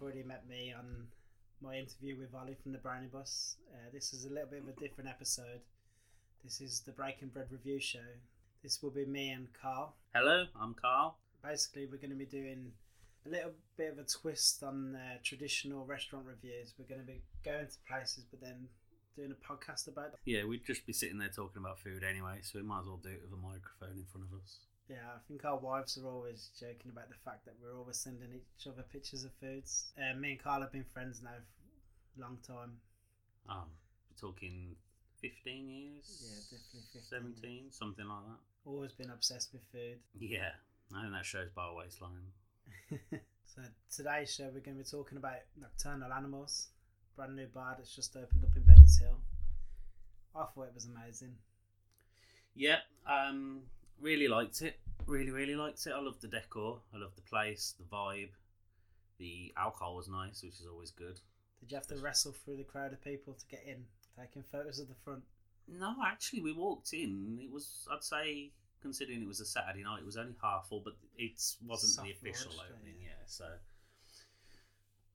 I'm Liam. You've already met me on my interview with Ollie from the Brownie Bus. Uh, this is a little bit of a different episode. This is the Breaking Bread review show. This will be me and Carl. Hello, I'm Carl. Basically, we're going to be doing a little bit of a twist on uh, traditional restaurant reviews. We're going to be going to places, but then doing a podcast about them. Yeah, we'd just be sitting there talking about food anyway, so we might as well do it with a microphone in front of us. Yeah, I think our wives are always joking about the fact that we're always sending each other pictures of foods. Uh, me and Carl have been friends now for a long time. Oh, we're talking 15 years? Yeah, definitely 15 17, something like that. Always been obsessed with food. Yeah, I think that shows by our waistline. so today's show we're going to be talking about Nocturnal Animals, brand new bar that's just opened up in Bennett Hill. I thought it was amazing. Yeah, um, really liked it. Really, really liked it. I loved the decor. I loved the place, the vibe. The alcohol was nice, which is always good. Did you have to wrestle through the crowd of people to get in, taking photos of the front? No, actually, we walked in. It was, I'd say, considering it was a Saturday night, it was only half full, but it wasn't Soft the official opening. yeah. Yeah, so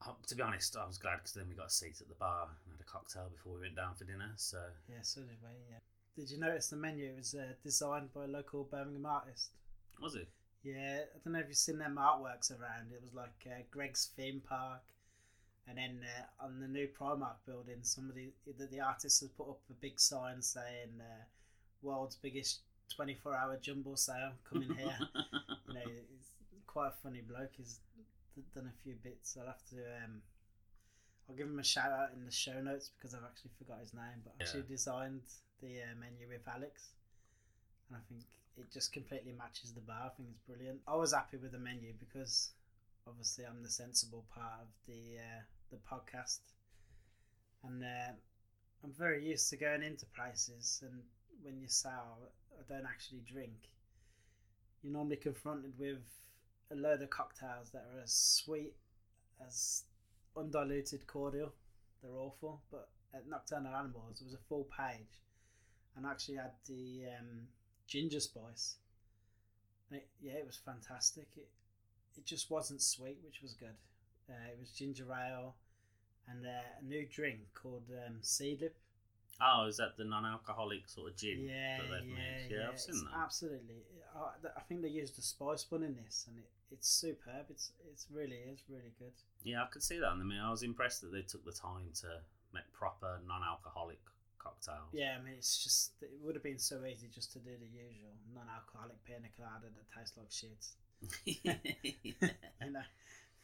uh, to be honest, I was glad because then we got a seat at the bar and had a cocktail before we went down for dinner. So Yeah, so did we. Yeah. Did you notice the menu was uh, designed by a local Birmingham artist? was it? Yeah, I don't know if you've seen them artworks around. It was like uh, Greggs theme park, and then uh, on the new Primark building, somebody the, the artist has put up a big sign saying uh, "World's biggest 24-hour jumbo sale coming here." you know, he's quite a funny bloke. He's done a few bits. I'll have to. Um, I'll give him a shout out in the show notes because I've actually forgot his name, but Yeah. actually designed the uh, menu with Alex, and I think it just completely matches the bar. I think it's brilliant. I was happy with the menu because obviously I'm the sensible part of the uh, the podcast, and uh, I'm very used to going into places and when you say oh, I don't actually drink, you're normally confronted with a load of cocktails that are as sweet as undiluted cordial. They're awful, but at Nocturnal Animals it was a full page, and actually had the um, ginger spice. And it, yeah, it was fantastic. It it just wasn't sweet, which was good. Uh, it was ginger ale and uh, a new drink called um, Seedlip. Oh, is that the non-alcoholic sort of gin Yeah, that they've yeah, made? Yeah, yeah, I've seen that. Absolutely, I, I think they used a spice bun in this, and it, it's superb. It's it's really is really good. Yeah, I could see that. I mean, I was impressed that they took the time to make proper non-alcoholic cocktails. Yeah, I mean, it's just it would have been so easy just to do the usual non-alcoholic pina colada that tastes like shit. You know.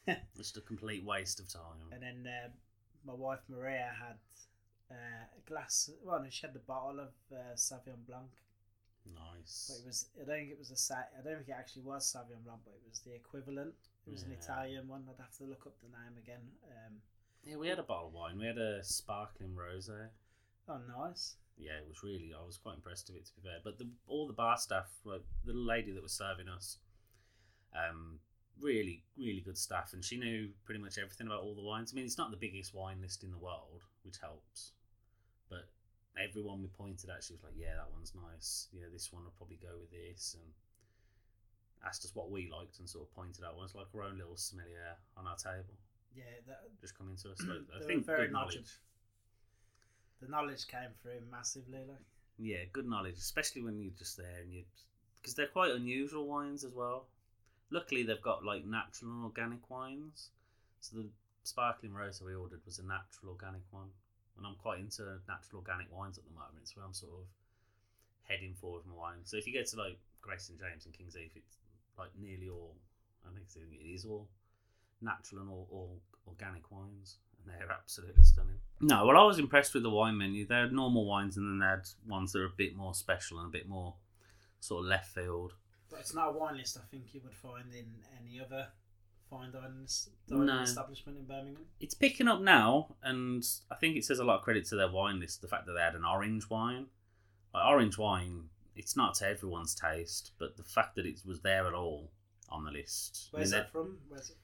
Just a complete waste of time. And then uh, my wife Maria had uh, a glass. Well, no, she had the bottle of uh, Sauvignon Blanc, Nice. but it was. I don't think it was a. Sa- I don't think it actually was Sauvignon Blanc, but it was the equivalent. It was an Italian one. I'd have to look up the name again. Um, Yeah, we had a bottle of wine. We had a sparkling rosé. Oh, nice. Yeah, it was really. I was quite impressed with it to be fair. But the, all the bar staff, like the lady that was serving us, um, really, really good staff, and she knew pretty much everything about all the wines. I mean, it's not the biggest wine list in the world, which helps, but everyone we pointed at, she was like, "Yeah, that one's nice. Yeah, this one will probably go with this," and asked us what we liked and sort of pointed out. It's like our own little sommelier on our table, Yeah, that, just coming to us. Like, I think very good knowledgeable. The knowledge came through massively. Like, Yeah, good knowledge, especially when you're just there and you, because they're quite unusual wines as well. Luckily, they've got like natural and organic wines. So the sparkling rose that we ordered was a natural organic one, and I'm quite into natural organic wines at the moment. Where I'm sort of heading for with my wine. So if you go to like Grace and James and King's Eve, it's like nearly all. I think it is all natural and all, all organic wines, they're absolutely stunning. No, well, I was impressed with the wine menu. They had normal wines, and then they had ones that are a bit more special and a bit more sort of left field. but it's not a wine list. I think you would find in any other fine dining, dining No. establishment in Birmingham. It's picking up now, and I think it says a lot of credit to their wine list. The fact that they had an orange wine, like orange wine, it's not to everyone's taste, but the fact that it was there at all on the list. I mean, Where's they- that from? Where's it?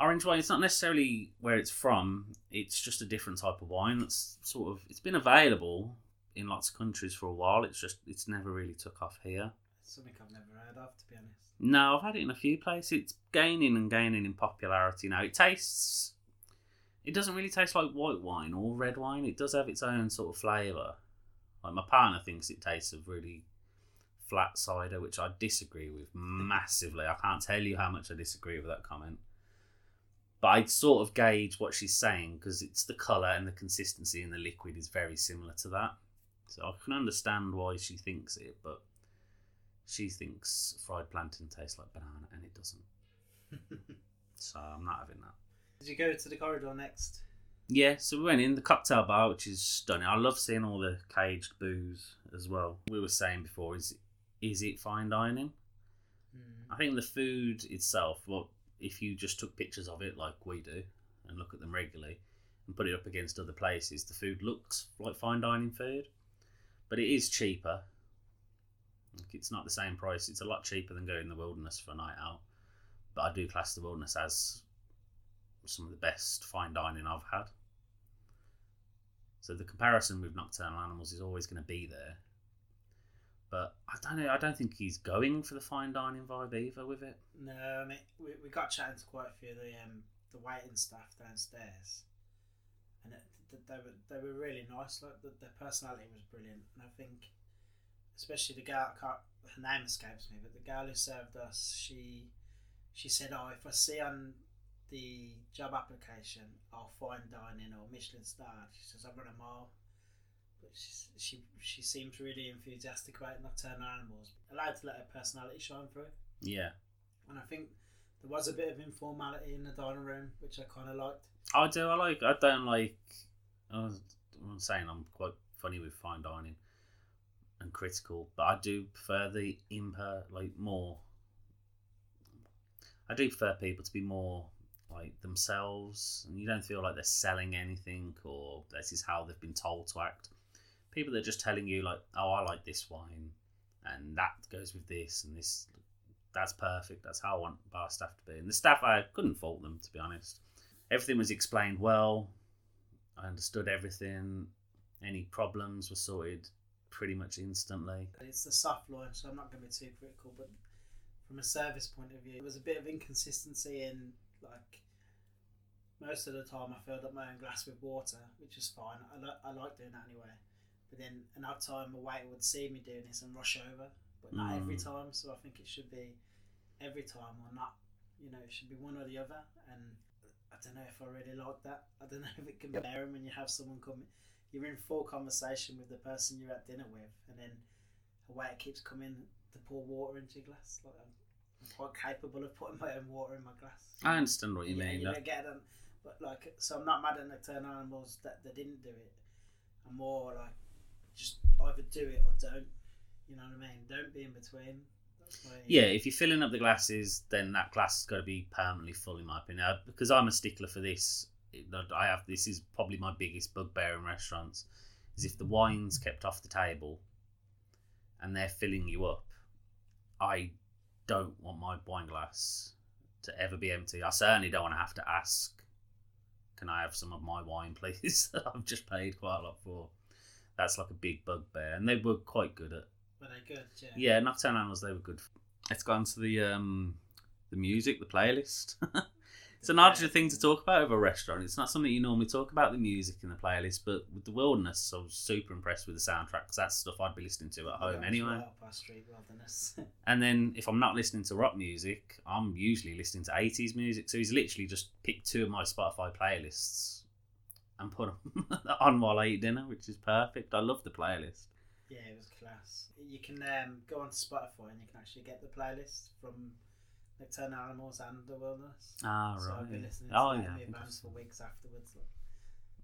Orange wine it's not necessarily where it's from it's just a different type of wine that's sort of it's been available in lots of countries for a while it's just it's never really took off here Something I've never heard of, to be honest. No, I've had it in a few places. It's gaining and gaining in popularity now. It tastes. It doesn't really taste like white wine or red wine. It does have its own sort of flavour. Like my partner thinks it tastes of really flat cider, which I disagree with massively. I can't tell you how much I disagree with that comment. But I sort of gauge what she's saying because it's the colour and the consistency in the liquid is very similar to that. So I can understand why she thinks it, but she thinks fried plantain tastes like banana and it doesn't. So I'm not having that. Did you go to the corridor next? Yeah, so we went in the cocktail bar, which is stunning. I love seeing all the caged booze as well. We were saying before, is is it fine dining? Mm. I think the food itself, well, if you just took pictures of it like we do and look at them regularly and put it up against other places, the food looks like fine dining food, but it is cheaper. Like it's not the same price. It's a lot cheaper than going in the wilderness for a night out. But I do class the wilderness as some of the best fine dining I've had. So the comparison with Nocturnal Animals is always going to be there. But I don't know. I don't think he's going for the fine dining vibe either with it. No, I mean we, we got chatting to quite a few of the um the waiting staff downstairs, and it, th- they were they were really nice. Like the, their personality was brilliant, and I think especially the girl her name escapes me, but the girl who served us, she she said, "Oh, if I see on the job application, I'll fine dining or Michelin star," she says, "I run a mile." But she, she she seems really enthusiastic about nocturnal animals, allowed to let her personality shine through. Yeah, And I think there was a bit of informality in the dining room, which I kind of liked. I do. I like. I don't like. I was, I'm saying I'm quite funny with fine dining and critical, but I do prefer the imper like more. I do prefer people to be more like themselves, and you don't feel like they're selling anything or this is how they've been told to act. People that are just telling you like, "Oh, I like this wine, and that goes with this, and this." That's perfect. That's how I want bar staff to be. And the staff, I couldn't fault them to be honest everything was explained well. I understood everything. Any problems were sorted pretty much instantly. It's the soft launch, so I'm not going to be too critical, but from a service point of view, there was a bit of inconsistency in like most of the time I filled up my own glass with water, which is fine. I, li- I like doing that anyway. But then another time a waiter would see me doing this and rush over, but not every Mm. time. So I think it should be every time or not. You know, it should be one or the other. And I don't know if I really like that. I don't know if it can be bearing when you have someone come. You're in full conversation with the person you're at dinner with, and then a waiter keeps coming to pour water into your glass. Like I'm, I'm quite capable of putting my own water in my glass. I understand what you Yeah, mean. you don't get them, but like, so I'm not mad at nocturnal animals that they didn't do it. I'm more like, either do it or don't. You know what I mean? Don't be in between. Yeah, if you're filling up the glasses, then that glass has got to be permanently full, in my opinion. Uh, Because I'm a stickler for this. I have this is probably my biggest bugbear in restaurants, is if the wine's kept off the table, and they're filling you up. I don't want my wine glass to ever be empty. I certainly don't want to have to ask, "Can I have some of my wine, please?" that I've just paid quite a lot for. That's like a big bugbear, and they were quite good at Were they good? Yeah. yeah, Nocturnal Animals, they were good. Let's go on to the um, the music, the playlist. it's an odd thing to talk about over a restaurant. It's not something you normally talk about the music in the playlist, but with the wilderness, I was super impressed with the soundtrack because that's stuff I'd be listening to at home was anyway. Right up our street wilderness. And then if I'm not listening to rock music, I'm usually listening to 80s music. So he's literally just picked two of my Spotify playlists and put them on while I eat dinner, which is perfect. I love the playlist. yeah, it was class. You can um, go on Spotify and you can actually get the playlist from Nocturnal Animals and the Wilderness. Ah, right. So. I've been listening to oh, that yeah. Bands for weeks afterwards.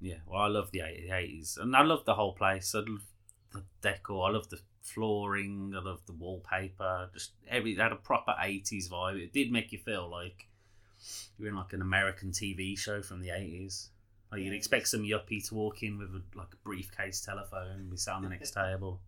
Yeah, well, I love the 80s, and I love the whole place. I love the decor. I love the flooring. I love the wallpaper. Just every it had a proper 80s vibe. It did make you feel like you're in like an American TV show from the 80s. Like you'd expect some yuppie to walk in with a, like a briefcase telephone be sat on the next table.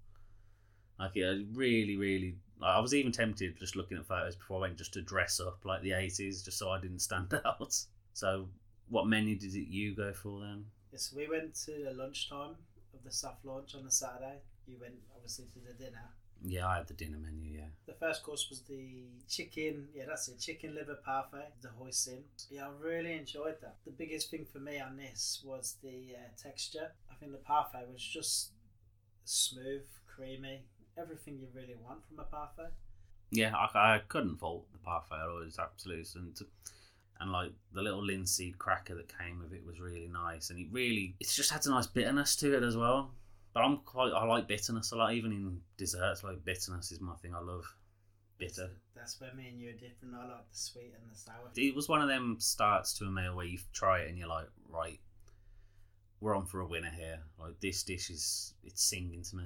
Like yeah, really, really. Like, I was even tempted just looking at photos before I went just to dress up like the 80s, just so I didn't stand out. So, what menu did it you go for then? Yes, we went to the lunchtime of the soft launch on the Saturday. You went obviously to the dinner, Yeah, I had the dinner menu. Yeah, The first course was the chicken, yeah, that's it, chicken liver parfait, the hoisin. Yeah, I really enjoyed that. The biggest thing for me on this was the uh, texture. I think the parfait was just smooth, creamy, everything you really want from a parfait. yeah, I, I couldn't fault the parfait. It was absolutely and, and like the little linseed cracker that came with it was really nice, and it really it's just had a nice bitterness to it as well. But I'm quite I like bitterness a lot, even in desserts. Like bitterness is my thing. I love bitter. That's where me and you are different. I like the sweet and the sour. It was one of them starts to a meal where you try it and you're like, right, we're on for a winner here. Like this dish is it's singing to me.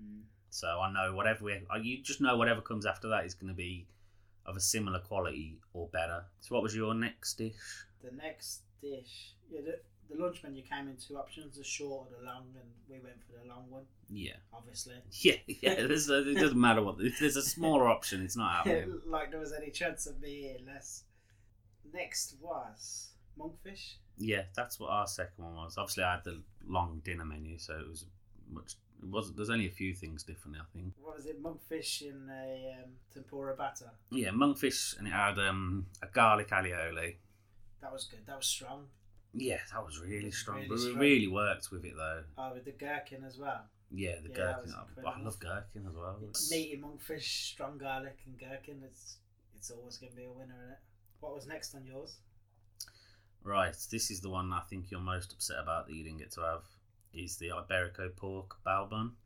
Mm. So I know whatever we, you just know whatever comes after that is going to be of a similar quality or better. So what was your next dish? The next dish, yeah, the, lunch menu came in two options: the short or the long, and we went for the long one, Yeah, obviously. yeah, yeah. A, it doesn't matter what. If there's a smaller option, it's not happening. like there was any chance of me eating less. Next was monkfish. Yeah, that's what our second one was. Obviously, I had the long dinner menu, so it was much. It wasn't. There's only a few things different, I think. What was it? Monkfish in a um, tempura batter. Yeah, monkfish, and it had um, a garlic alioli. That was good. That was strong. Yeah, that was really strong. Really but strong. it really worked with it though. Oh, with the gherkin as well. Yeah, the Yeah, gherkin. I- love gherkin as well. It's- Meaty monkfish, strong garlic, and gherkin. It's it's always going to be a winner in it. What was next on yours? Right, this is the one I think you're most upset about that you didn't get to have. Is the Iberico pork bao bun,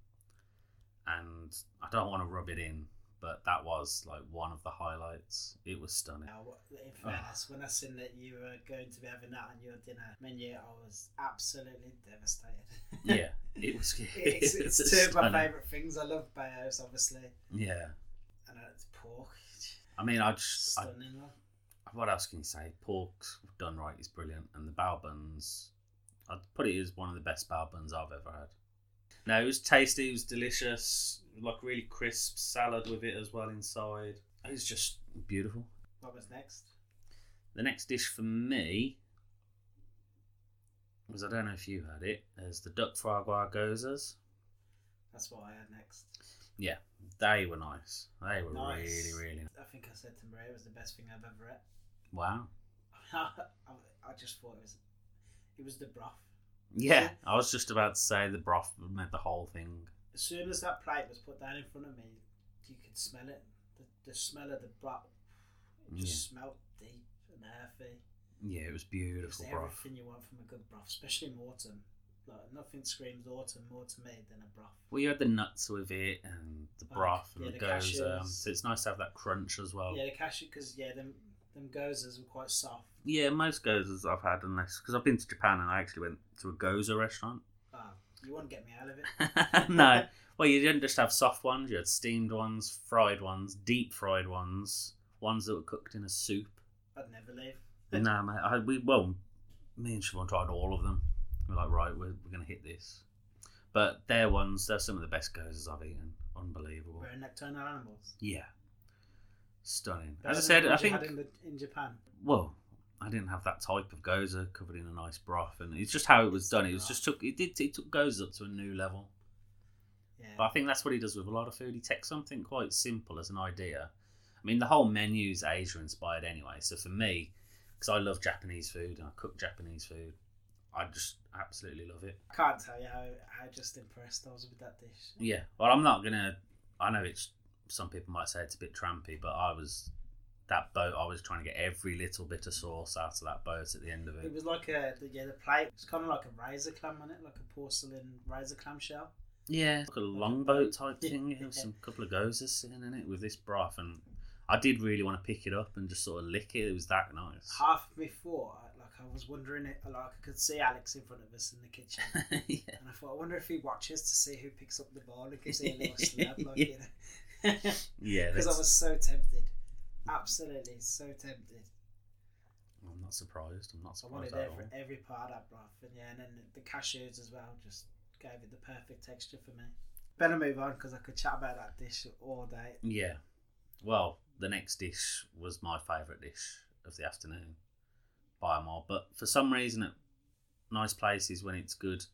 and I don't want to rub it in, but that was like one of the highlights. It was stunning. Now, in fairness, when I seen that you were going to be having that on your dinner menu, I was absolutely devastated. Yeah, it was. it's, it it's was two of my favourite things. I love bayos, obviously, Yeah, and it's pork. I mean, I just Stunning. one. what else can you say? Pork done right is brilliant, and the bao buns, I'd put it as one of the best bao buns I've ever had. No, it was tasty. It was delicious. Like really crisp salad with it as well inside. It was just beautiful. What was next? The next dish for me was I don't know if you had it. There's the duck foie gras gyozas. That's what I had next. Yeah, they were nice. They were Nice. really, really. I think I said to Maria it was the best thing I've ever ate. Wow. I, I just thought it was, it was the broth. Yeah, I was just about to say the broth made the whole thing. As soon as that plate was put down in front of me, you could smell it. The, the smell of the broth it just smelled deep and earthy. Yeah, it was It's beautiful broth. everything you want from a good broth, especially in autumn. Like nothing screams autumn more to me than a broth. Well, you had the nuts with it and the Like, broth yeah, and the, the gyoza. Um, cashews. So it's nice to have that crunch as well. Yeah, the cashew because yeah, them them gyozas were quite soft. Yeah, most gyozas I've had, unless because I've been to Japan and I actually went to a gyoza restaurant. Ah, you wouldn't get me out of it. no, well, you didn't just have soft ones; you had steamed ones, fried ones, deep fried ones, ones that were cooked in a soup. I'd never leave. no, mate, I, we well, me and Siobhan tried all of them. We're like, right, we're, we're going to hit this. But their ones, they're some of the best gyozas I've eaten. Unbelievable. We're nocturnal animals. Yeah, stunning. As I said, I think in, the, in Japan. well, I didn't have that type of gyoza covered in a nice broth, and it's just how it was done. It was ah. just took it did it took gyoza up to a new level. Yeah, But I think that's what he does with a lot of food. He takes something quite simple as an idea. I mean, the whole menu's Asia inspired anyway. So for me, because I love Japanese food and I cook Japanese food, I just absolutely love it. I can't tell you how, how just impressed I was with that dish. Yeah. Well, I'm not gonna. I know it's some people might say it's a bit trampy, but I was that boat. I was trying to get every little bit of sauce out of that boat at the end of It it. was like a yeah the plate was kind of like a razor clam on it, like a porcelain razor clam shell. Yeah, like a longboat type Yeah. thing. With some couple of gyozas sitting in it with this broth, and I did really want to pick it up and just sort of lick it. It was that nice. Half of me thought like I was wondering it like I could see Alex in front of us in the kitchen. yeah. And I thought, I wonder if he watches to see who picks up the ball and gives it a little slap, like Yeah. you know. Yeah, Because I was so tempted, absolutely so tempted. I'm not surprised. I'm not I wanted surprised at all. every, every part of that broth, and yeah, and then the cashews as well just gave it the perfect texture for me. Better move on because I could chat about that dish all day. Yeah. Well, the next dish was my favourite dish of the afternoon by a mile. But for some reason, at nice places when it's good,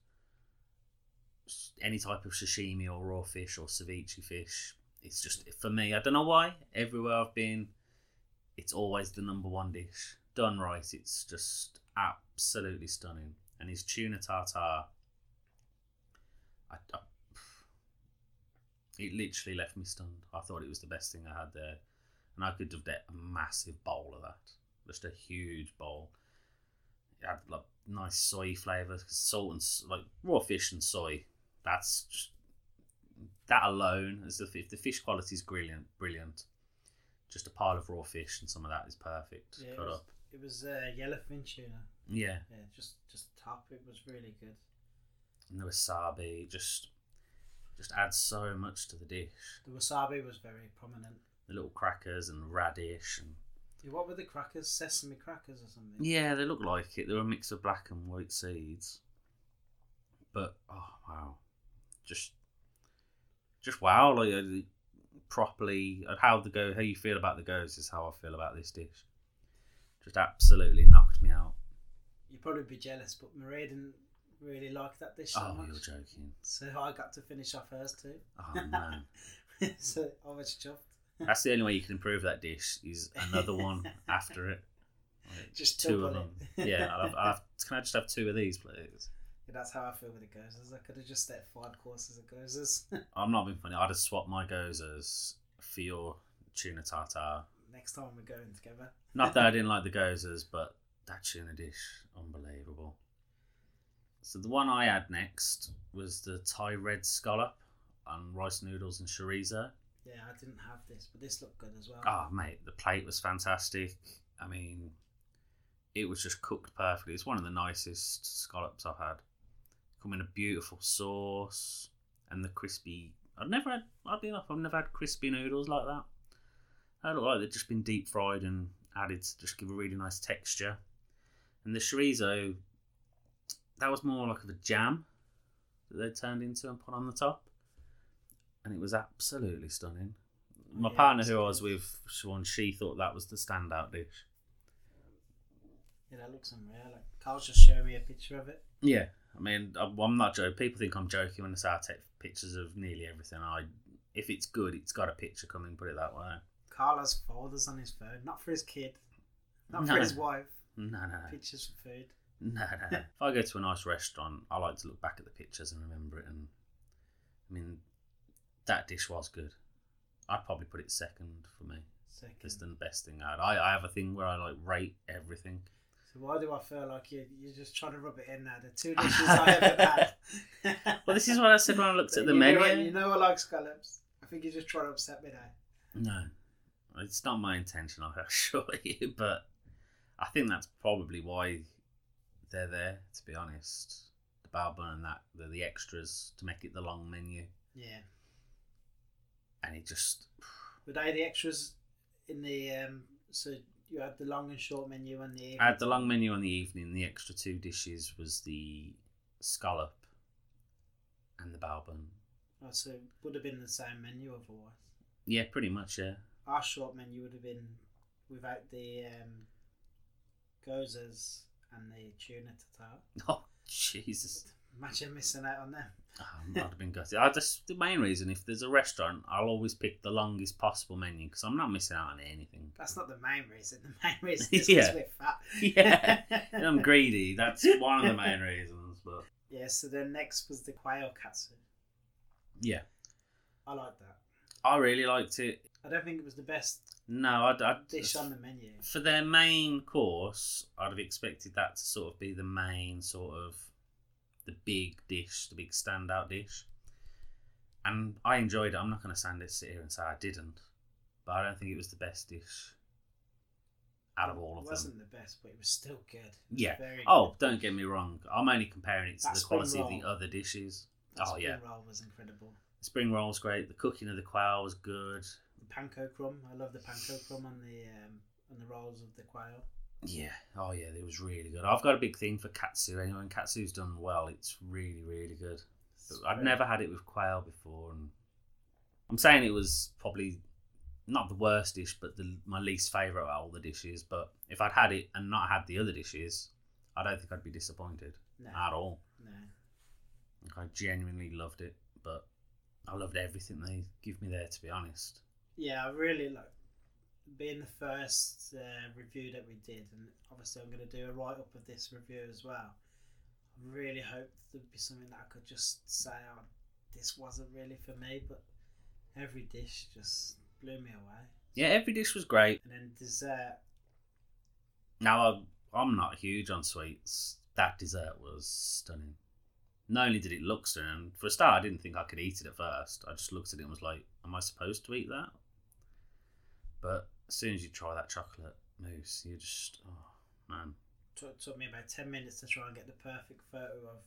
any type of sashimi or raw fish or ceviche fish, it's just for me. I don't know why. Everywhere I've been, it's always the number one dish done right. It's just absolutely stunning. And his tuna tartare, I, I, it literally left me stunned. I thought it was the best thing I had there, and I could have ate a massive bowl of that, just a huge bowl. It had like nice soy flavours, salt and like raw fish and soy. That's just, that alone as the if the fish quality is brilliant, brilliant. Just a pile of raw fish and some of that is perfect. Yeah, it was, up. it was uh, yellowfin tuna. Yeah, Yeah, just just top. It was really good. and the wasabi just just adds so much to the dish. The wasabi was very prominent. The little crackers and radish and Yeah, What were the crackers? Sesame crackers or something? yeah, they look like it. They're a mix of black and white seeds. But oh wow, just just wow! Like uh, properly, uh, how the go, how you feel about the goes is how I feel about this dish. Just absolutely knocked me out. You'd probably be jealous, but Maria didn't really like that dish so Oh, much. you're joking. So I got to finish off hers too. Oh man, so I was chuffed. that's the only way you can improve that dish is another one after it. Like, Just two of them. Yeah, I'll have, I'll have, can I just have two of these, please? That's how I feel with the gyozas. I could have just ate five courses of gyozas. I'm not being funny. I'd have swapped my gyozas for your tuna tartare. Next time we're going together. Not that I didn't like the gyozas, but that tuna dish, unbelievable. So the one I had next was the Thai red scallop and rice noodles and chorizo. Yeah, I didn't have this, but this looked good as well. Oh mate, the plate was fantastic. I mean, it was just cooked perfectly. It's one of the nicest scallops I've had. Come in a beautiful sauce and the crispy. I've never had. Be honest, I've never had crispy noodles like that. They look like they've just been deep fried and added to just give a really nice texture. And the chorizo, that was more like of a jam that they turned into and put on the top, and it was absolutely stunning. My Yeah, partner who I was with, Siobhan, she thought that was the standout dish. Yeah, that looks unreal. Like, Carl's just showing me a picture of it. Yeah, I mean, I'm not joking. People think I'm joking when I say I take pictures of nearly everything. I, if it's good, it's got a picture coming. Put it that way. Carl has folders on his phone, not for his kid, not No. for his wife. No, no, no, Pictures for food. no, no. if I go to a nice restaurant, I like to look back at the pictures and remember it. And I mean, that dish was good. I'd probably put it second for me. Second. It's the best thing I had. I, I have a thing where I like rate everything. So why do I feel like you you're just trying to rub it in now? The two dishes I ever had. Well, this is what I said when I looked at the you menu. Know, you know I like scallops. I think you're just trying to upset me now. No, it's not my intention. I assure you, but I think that's probably why they're there. To be honest, the bao bun and that they're the extras to make it the long menu, Yeah. and it just Were they the extras in the um? So you had the long and short menu on the. I had the long menu on the evening. The extra two dishes was the scallop and the bao bun. Oh, so it would have been the same menu otherwise. Yeah, pretty much. Yeah. Our short menu would have been without the um, gyozas and the tuna tartare. Oh Jesus. Imagine missing out on them. Oh, I'd have been gutted. I just the main reason if there's a restaurant, I'll always pick the longest possible menu because I'm not missing out on anything. That's not the main reason. The main reason is because Yeah. we're fat. Yeah, I'm greedy. That's one of the main reasons. But Yeah, so then next was the quail katsu. yeah, I like that. I really liked it. I don't think it was the best No, I'd, I'd dish on the menu. for their main course, I'd have expected that to sort of be the main sort of the big dish, the big standout dish. And I enjoyed it. I'm not going to stand it sit here and say I didn't, but I don't think it was the best dish out of all of them. It wasn't the best, but it was still good. Was Yeah. Oh, good. don't get me wrong. I'm only comparing it to That the spring quality of the other dishes. That oh, spring yeah. roll was incredible. The spring roll was great. The cooking of the quail was good. The panko crumb. I love the panko crumb on the um, on the rolls of the quail. Yeah. Oh, yeah. It was really good. I've got a big thing for katsu. Anyway, when katsu's done well, it's really, really good. I'd very- never had it with quail before, and I'm saying it was probably not the worst dish, but the, my least favourite of all the dishes. But if I'd had it and not had the other dishes, I don't think I'd be disappointed No, at all. no. Like, I genuinely loved it, but I loved everything they give me there. To be honest, Yeah, I really like being the first uh, review that we did, and obviously I'm going to do a write up of this review as well. I really hope there'd be something that I could just say, oh, this wasn't really for me, but every dish just blew me away. yeah, every dish was great. And then dessert, Now I'm, I'm not huge on sweets. That dessert was stunning. Not only did it look stunning, for a start, I didn't think I could eat it at first. I just looked at it and was like, "Am I supposed to eat that?" But as soon as you try that chocolate mousse, you just, oh man, took, took me about 10 minutes to try and get the perfect photo of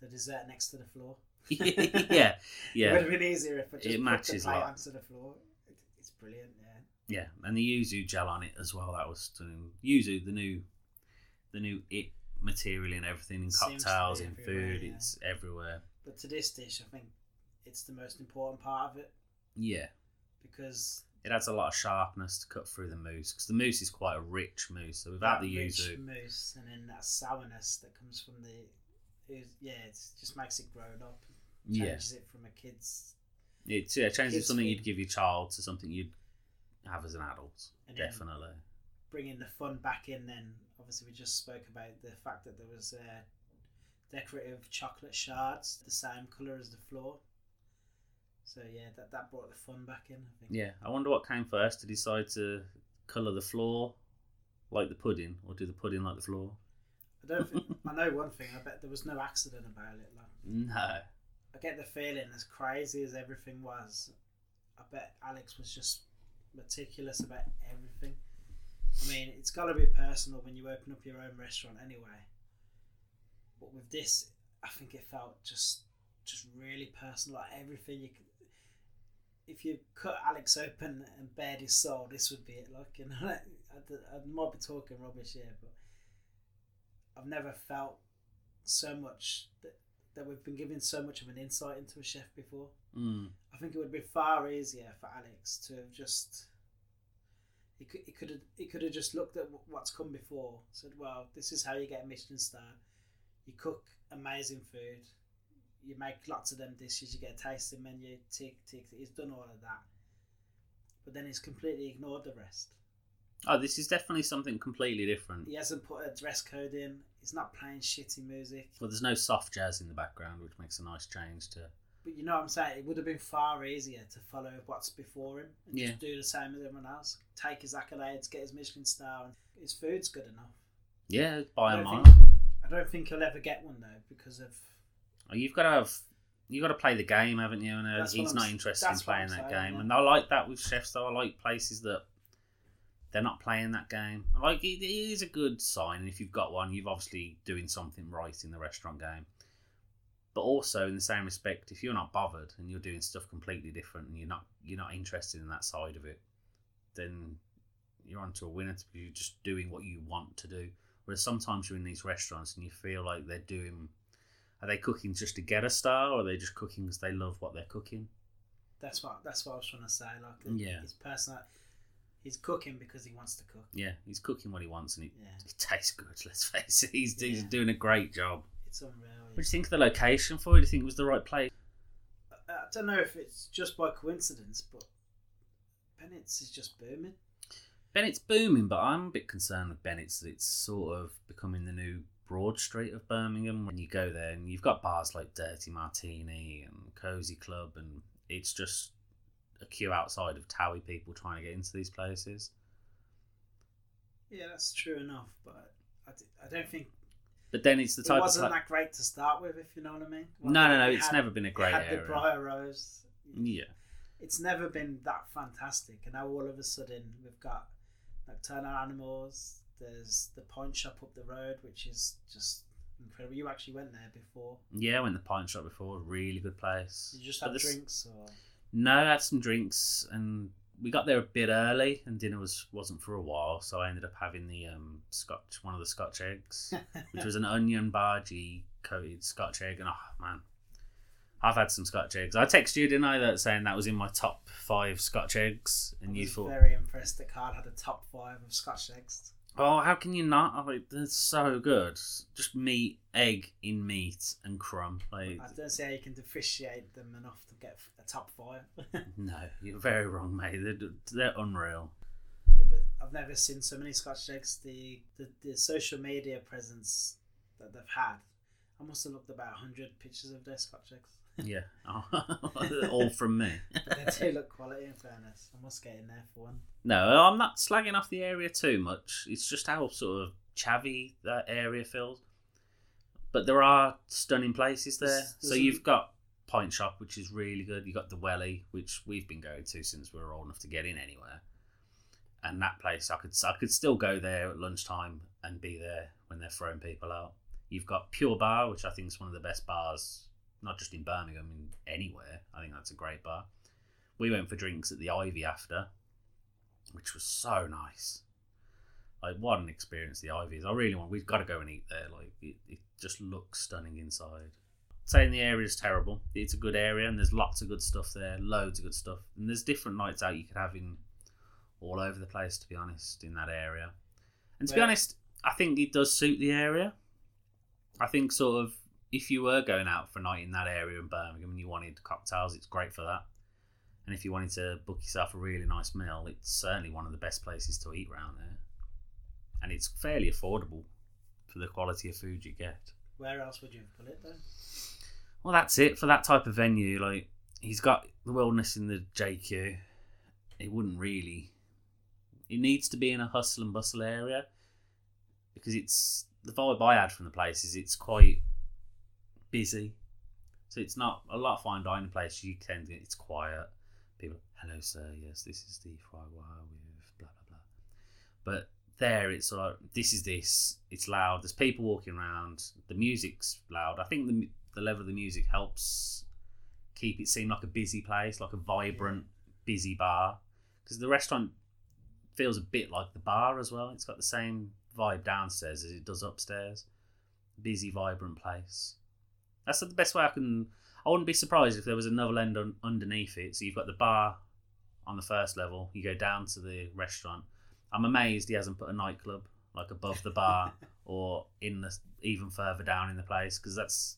the dessert next to the floor. yeah, yeah. It would have been easier if I just It put matches the plate like- onto the floor. It, it's brilliant, yeah. yeah, and the yuzu gel on it as well. That was stunning. Yuzu, the new, the new it material in everything in cocktails, in food. yeah. It's everywhere. But to this dish, I think it's the most important part of it Yeah, because it adds a lot of sharpness to cut through the mousse because the mousse is quite a rich mousse. So without that the rich yuzu, mousse and then that sourness that comes from the, it, yeah, it just makes it grown up. yeah, Changes it from a kid's, it's yeah, changes Kids something food. you'd give your child to something you'd have as an adult. And Definitely. bringing the fun back in. Then obviously we just spoke about the fact that there was uh, decorative chocolate shards, the same color as the floor. So yeah, that that brought the fun back in. I think. Yeah, I wonder what came first to decide to colour the floor like the pudding or do the pudding like the floor. I don't. Think, I know one thing. I bet there was no accident about it. Like No. I get the feeling, as crazy as everything was, I bet Alex was just meticulous about everything. I mean, it's got to be personal when you open up your own restaurant anyway. But with this, I think it felt just just really personal. Like everything you could. If you cut Alex open and bared his soul, this would be it. Like, you know, I, I might be talking rubbish here, but I've never felt so much that that we've been given so much of an insight into a chef before. Mm. I think it would be far easier for Alex to have just. He could, he could have he could have just looked at what's come before, said, "Well, this is how you get a Michelin star. You cook amazing food. You make lots of them dishes. You get a tasting menu. Tick tick. He's done all of that, but then he's completely ignored the rest. Oh, this is definitely something completely different. He hasn't put a dress code in. He's not playing shitty music. Well, there's no soft jazz in the background, which makes a nice change to. But you know what I'm saying? It would have been far easier to follow what's before him and Yeah. just do the same as everyone else. Take his accolades, get his Michelin star, and his food's good enough. Yeah, by a mile. I don't think he'll ever get one though because of You've got to have. You've got to play the game, haven't you? And uh, That's he's I'm not interested in playing that saying, game, yeah. and I like that with chefs. Though I like places that they're not playing that game. Like it, it is a good sign. And if you've got one, you've obviously doing something right in the restaurant game. But also, in the same respect, if you're not bothered and you're doing stuff completely different, and you're not you're not interested in that side of it, then you're onto a winner. You're just doing what you want to do. Whereas sometimes you're in these restaurants and you feel like they're doing. Are they cooking just to get a star, or are they just cooking because they love what they're cooking? that's what that's what I was trying to say. Like Yeah. his personal, he's cooking because he wants to cook. Yeah, he's cooking what he wants, and it, Yeah, it tastes good. Let's face it, he's, he's doing a great job. it's unreal. What do you think of the location for it? Do you think it was the right place? I, I don't know if it's just by coincidence, but Bennett's is just booming. Bennett's booming, but I'm a bit concerned with Bennett's that it's sort of becoming the new Broad Street of Birmingham. When you go there, and you've got bars like Dirty Martini and Cosy Club, and it's just a queue outside of Towie people trying to get into these places. Yeah, that's true enough, but I, d- I don't think But then it's the it type wasn't of that great to start with, if you know what I mean. no, no, no. It's had- never been a great had area. the Briar Rose. Yeah, It's never been that fantastic, and now all of a sudden we've got Nocturnal Animals. There's the pawn shop up the road, which is just incredible. You actually went there before. yeah. I went to the pint shop before. Really good place. Did you just have this- drinks or? No, I had some drinks and we got there a bit early and dinner was wasn't for a while, so I ended up having the um scotch one of the scotch eggs, which was an onion bhaji coated scotch egg and oh man. I've had some scotch eggs. I texted you, didn't I, that saying that was in my top five scotch eggs, and you thought very impressed that Carl had a top five of Scotch eggs. Oh, how can you not? Oh, like, they're so good. Just meat, egg in meat, and crumb. Like, I don't see how you can differentiate them enough to get a top five. no, you're very wrong, mate. They're, they're unreal. Yeah, but I've never seen so many Scotch eggs. The, the the social media presence that they've had. I must have looked about hundred pictures of their Scotch eggs. Yeah, oh, all from me. They do look quality. In fairness, I must get in there for one. No, I'm not slagging off the area too much. It's just how sort of chavvy that area feels. But there are stunning places there. There's- So there's a- you've got Pint Shop, which is really good. You've got the Welly, which we've been going to since we were old enough to get in anywhere. And that place, I could I could still go there at lunchtime and be there when they're throwing people out. You've got Pure Bar, which I think is one of the best bars, not just in Birmingham, in anywhere. I think that's a great bar. We went for drinks at the Ivy after, which was so nice. Like what an experience the Ivy is. I really want. We've got to go and eat there. Like it, it just looks stunning inside. Saying the area is terrible. It's a good area and there's lots of good stuff there. Loads of good stuff. And there's different nights out you could have in all over the place. To be honest, in that area. And to be honest, I think it does suit the area. I think sort of if you were going out for a night in that area in Birmingham and you wanted cocktails, it's great for that. And if you wanted to book yourself a really nice meal, it's certainly one of the best places to eat around there. And it's fairly affordable for the quality of food you get. Where else would you have put it though? Well, that's it for that type of venue. Like he's got the wilderness in the JQ. It wouldn't really. It needs to be in a hustle and bustle area because it's the vibe I had from the place is it's quite busy. So it's not a lot of fine dining places. You tend to it's quiet. People, hello sir, yes, this is the gras with blah blah blah. But there, it's like this is this. It's loud. There's people walking around. The music's loud. I think the the level of the music helps keep it seem like a busy place, like a vibrant, busy bar. Because the restaurant feels a bit like the bar as well. It's got the same vibe downstairs as it does upstairs. Busy, vibrant place. That's the best way I can. I wouldn't be surprised if there was another end un- underneath it. So you've got the bar on the first level. You go down to the restaurant. I'm amazed he hasn't put a nightclub like above the bar or in the even further down in the place because that's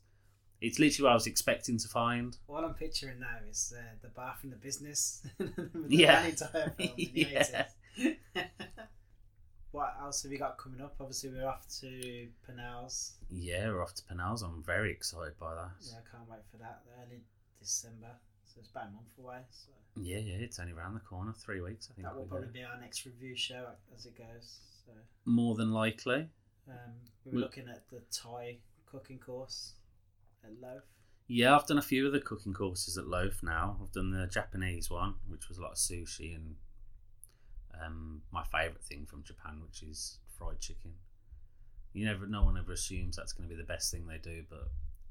it's literally what I was expecting to find. All I'm picturing now is uh, the bar from the business. The Yeah. Danny Dyer film in the Yeah. 80s. what else have you got coming up? Obviously, we're off to Purnell's. Yeah, we're off to Purnell's. I'm very excited by that. Yeah, I can't wait for that. Early December, so it's about a month away. So Yeah, yeah, it's only around the corner. Three weeks, I think. that will probably be our next review show as it goes. So More than likely. um, we were Well- looking at the Thai cooking course at Loaf. Yeah, I've done a few of the cooking courses at Loaf now. I've done the Japanese one, which was a lot of sushi, and um, my favourite thing from Japan, which is fried chicken. You never, no one ever assumes that's going to be the best thing they do, but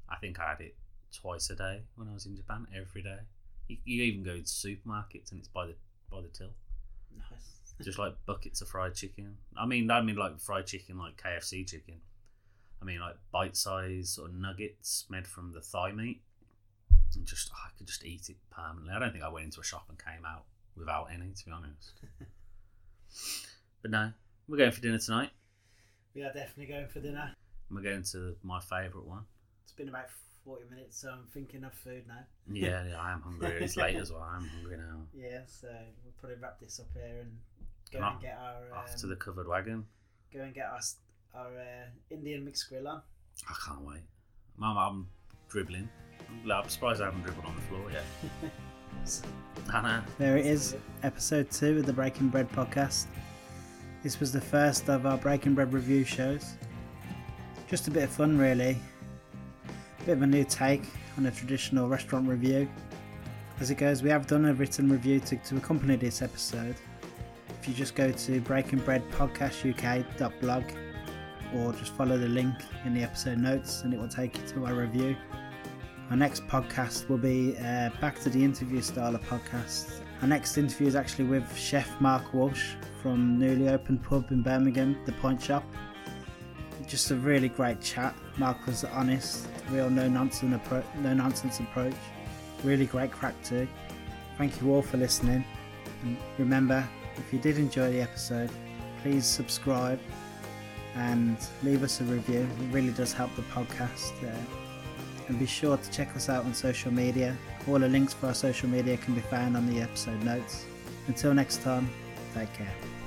I think I had it twice a day when I was in Japan, every day. You, you even go to supermarkets and it's by the by the till, Nice. just like buckets of fried chicken. I mean, I mean like fried chicken, like KFC chicken. I mean, like bite-sized sort of nuggets made from the thigh meat, and just I could just eat it permanently. I don't think I went into a shop and came out without any, to be honest. but no, we're going for dinner tonight. we are definitely going for dinner. We're going to my favourite one. It's been about forty minutes, so I'm thinking of food now. Yeah, yeah, I am hungry. It's late as well. I'm hungry now. Yeah, so we'll probably wrap this up here and go Off- and get our um, Off to the covered wagon. go and get our our uh, Indian mixed grill on. I can't wait. Mum, I'm dribbling. I'm surprised I haven't dribbled on the floor yet. There it is, episode two of the Breaking Bread podcast. This was the first of our Breaking Bread review shows. Just a bit of fun, really. A bit of a new take on a traditional restaurant review. As it goes, we have done a written review to, to accompany this episode. If you just go to breakingbreadpodcastuk.blog or just follow the link in the episode notes and it will take you to our review. Our next podcast will be uh, back to the interview style of podcast. Our next interview is actually with Chef Mark Walsh from newly opened pub in Birmingham, The Pint Shop. Just a really great chat. Mark was honest, real no nonsense appro- no nonsense approach. Really great crack too. Thank you all for listening. And remember, if you did enjoy the episode, please subscribe and leave us a review. It really does help the podcast. Uh, and be sure to check us out on social media. All the links for our social media can be found on the episode notes. Until next time, take care.